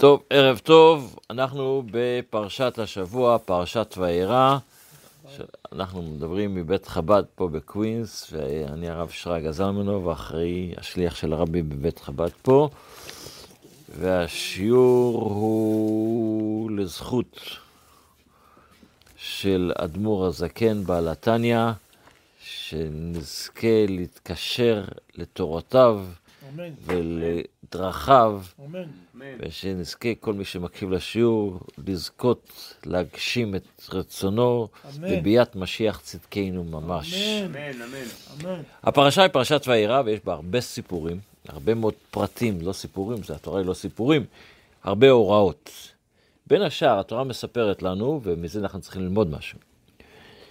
טוב, ערב טוב, אנחנו בפרשת השבוע, פרשת וירא. אנחנו מדברים מבית חב"ד פה בקווינס, ואני הרב שרגא זלמנוב, ואחראי השליח של הרבי בבית חב"ד פה. והשיעור הוא לזכות של אדמו"ר הזקן בעל התניא, שנזכה להתקשר לתורותיו אמן. ולדרכיו, אמן. ושנזכה כל מי שמקשיב לשיעור לזכות להגשים את רצונו אמן. בביאת משיח צדקנו ממש. אמן. אמן, אמן. אמן. הפרשה היא פרשת וירא, ויש בה הרבה סיפורים, הרבה מאוד פרטים, לא סיפורים, זה התורה היא לא סיפורים, הרבה הוראות. בין השאר, התורה מספרת לנו, ומזה אנחנו צריכים ללמוד משהו,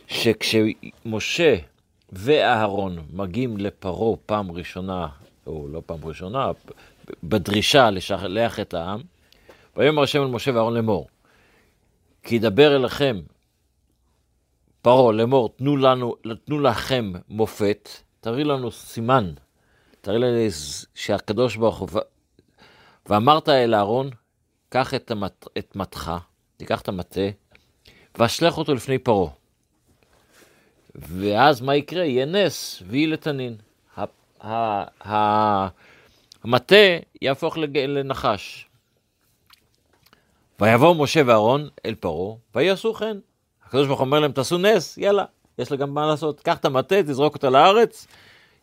שכשמשה ואהרון מגיעים לפרעה פעם ראשונה, או לא פעם ראשונה, בדרישה לשלח את העם, ויאמר השם אל משה ואהרון לאמור, כי ידבר אליכם פרעה לאמור, תנו לנו, תנו לכם מופת, תראי לנו סימן, תראי לנו שהקדוש ברוך הוא, ואמרת אל אהרון, קח את, המת, את מטך, תיקח את המטה, ואשלח אותו לפני פרעה. ואז מה יקרה? יהיה נס, ויהי לתנין. המטה יהפוך לנחש. ויבואו משה ואהרון אל פרעה, ויעשו כן. הקדוש ברוך הוא אומר להם, תעשו נס, יאללה, יש לה גם מה לעשות. קח את המטה, תזרוק אותה לארץ,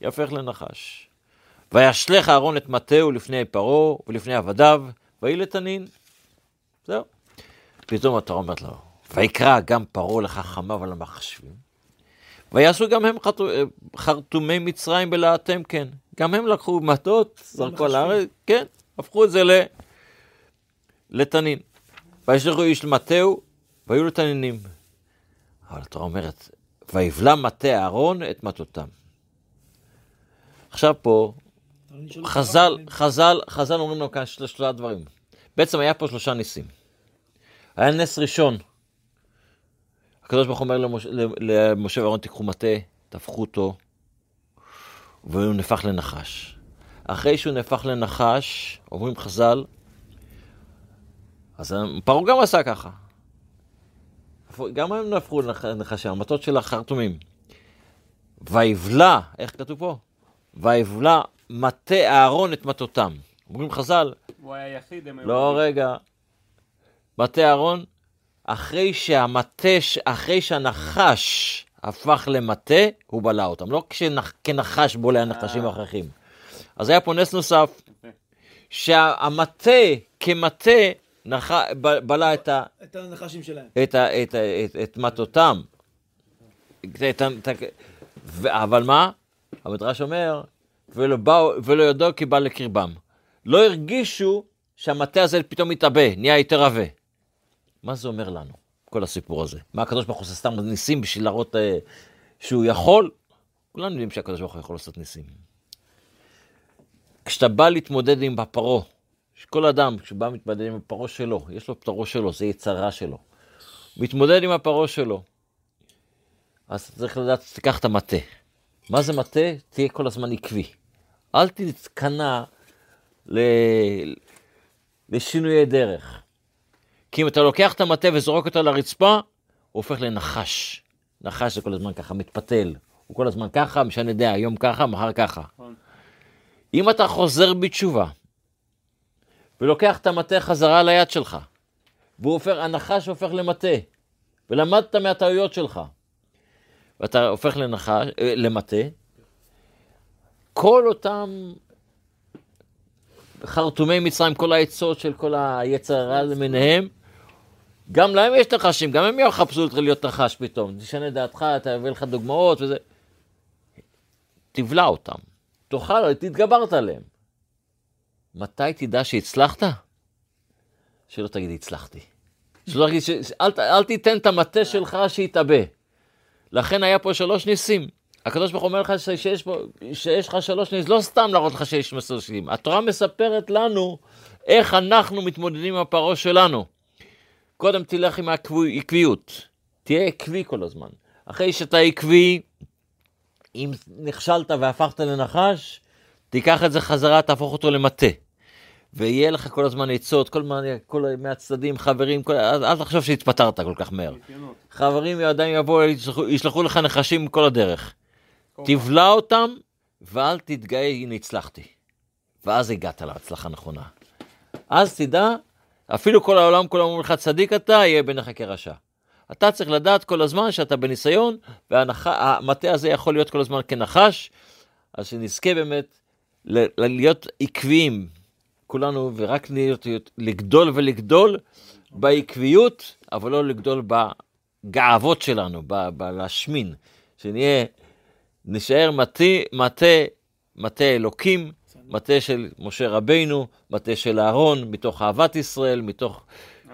יהפך לנחש. וישלך אהרון את מטהו לפני פרעה ולפני עבדיו, ויהי לתנין. זהו. פתאום התורה אומרת לו, ויקרא גם פרעה לחכמיו על המחשבים, ויעשו גם הם חרטומי מצרים בלהטם כן. גם הם לקחו מטות, זרקו על. הארץ, כן, הפכו את זה ל... לתנין. וישלחו איש למטהו, והיו לתנינים. אבל התורה אומרת, ויבלע מטה אהרון את מטותם. עכשיו פה, חז"ל, חז"ל, חז"ל אומרים לנו כאן של- שלושה דברים. בעצם היה פה שלושה ניסים. היה נס ראשון. הקדוש ברוך הוא אומר למשה, למשה ואהרון, תיקחו מטה, תהפכו אותו, והוא נהפך לנחש. אחרי שהוא נהפך לנחש, אומרים חז"ל, אז פרעה גם עשה ככה. גם הם נהפכו לנח- לנחשים, המטות של החרטומים. ויבלע, איך כתוב פה? ויבלע מטה אהרון את מטותם. אומרים חז"ל, הוא היה יחיד, הם היו... לא רגע, מטה אהרון, אחרי שהמטה, אחרי שהנחש הפך למטה, הוא בלע אותם. לא כשנח, כנחש בולע נחשים אה. אחרים. אז היה פה נס נוסף. שהמטה כמטה נח... בלע את, ה... את הנחשים שלהם. את, ה... את, ה... את... את מטותם. את... ה- את... ה- ו... אבל מה? המדרש אומר, ולא, באו... ולא ידעו כי בא לקרבם. לא הרגישו שהמטה הזה פתאום מתעבה, נהיה יותר עבה. מה זה אומר לנו, כל הסיפור הזה? מה הקדוש ברוך הוא עושה סתם ניסים בשביל להראות אה, שהוא יכול? כולנו יודעים שהקדוש ברוך הוא יכול לעשות ניסים. כשאתה בא להתמודד עם הפרעה, כל אדם שבא מתמודד עם הפרעה שלו, יש לו פרעה שלו, זה יצרה שלו. מתמודד עם הפרעה שלו. אז צריך לדעת, תיקח את המטה. מה זה מטה? תהיה כל הזמן עקבי. אל תתכנע ל... לשינויי דרך. כי אם אתה לוקח את המטה וזורק אותו לרצפה, הוא הופך לנחש. נחש זה כל הזמן ככה מתפתל. הוא כל הזמן ככה, משנה דעה, היום ככה, מחר ככה. נכון. אם אתה חוזר בתשובה, ולוקח את המטה חזרה ליד שלך, והוא הופך, הנחש הופך למטה, ולמדת מהטעויות שלך, ואתה הופך לנחש, אה, למטה, כל אותם חרטומי מצרים, כל העצות של כל היצר הרע למיניהם, גם להם יש נחשים, גם הם יחפשו אותך להיות נחש פתאום. תשנה דעתך, תביא לך דוגמאות וזה. תבלע אותם. תאכל, תתגברת עליהם. מתי תדע שהצלחת? שלא תגיד הצלחתי. שלא תגיד, ש... אל, אל תיתן את המטה שלך שיתאבה. לכן היה פה שלוש ניסים. הקדוש ברוך אומר לך שיש, פה, שיש לך שלוש ניסים, לא סתם להראות לך שיש מסרשים. התורה מספרת לנו איך אנחנו מתמודדים עם הפרעה שלנו. קודם תלך עם העקביות. תהיה עקבי כל הזמן. אחרי שאתה עקבי, אם נכשלת והפכת לנחש, תיקח את זה חזרה, תהפוך אותו למטה. ויהיה לך כל הזמן עצות, כל, הזמן, כל מהצדדים, חברים, כל, אל, תחשוב שהתפטרת כל כך מהר. חברים עדיין יבואו, ישלחו, ישלחו לך נחשים כל הדרך. תבלע אותם, ואל תתגאה, הנה הצלחתי. ואז הגעת להצלחה נכונה. אז תדע, אפילו כל העולם כולם אומרים לך צדיק אתה, יהיה בעיניך כרשע. אתה צריך לדעת כל הזמן שאתה בניסיון, והמטה הזה יכול להיות כל הזמן כנחש, אז שנזכה באמת להיות עקביים, כולנו, ורק להיות, לגדול ולגדול בעקביות, אבל לא לגדול בגאוות שלנו, בלהשמין, שנהיה, נשאר מטה, מטה, מטה אלוקים, מטה של משה רבינו, מטה של אהרון, מתוך אהבת ישראל, מתוך...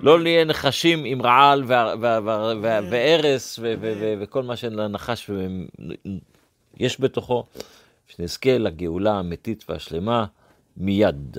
לא נהיה נחשים עם רעל וה- וה- וה- וה- והרס וכל מה שלנחש יש בתוכו, שנזכה לגאולה האמיתית והשלמה מיד.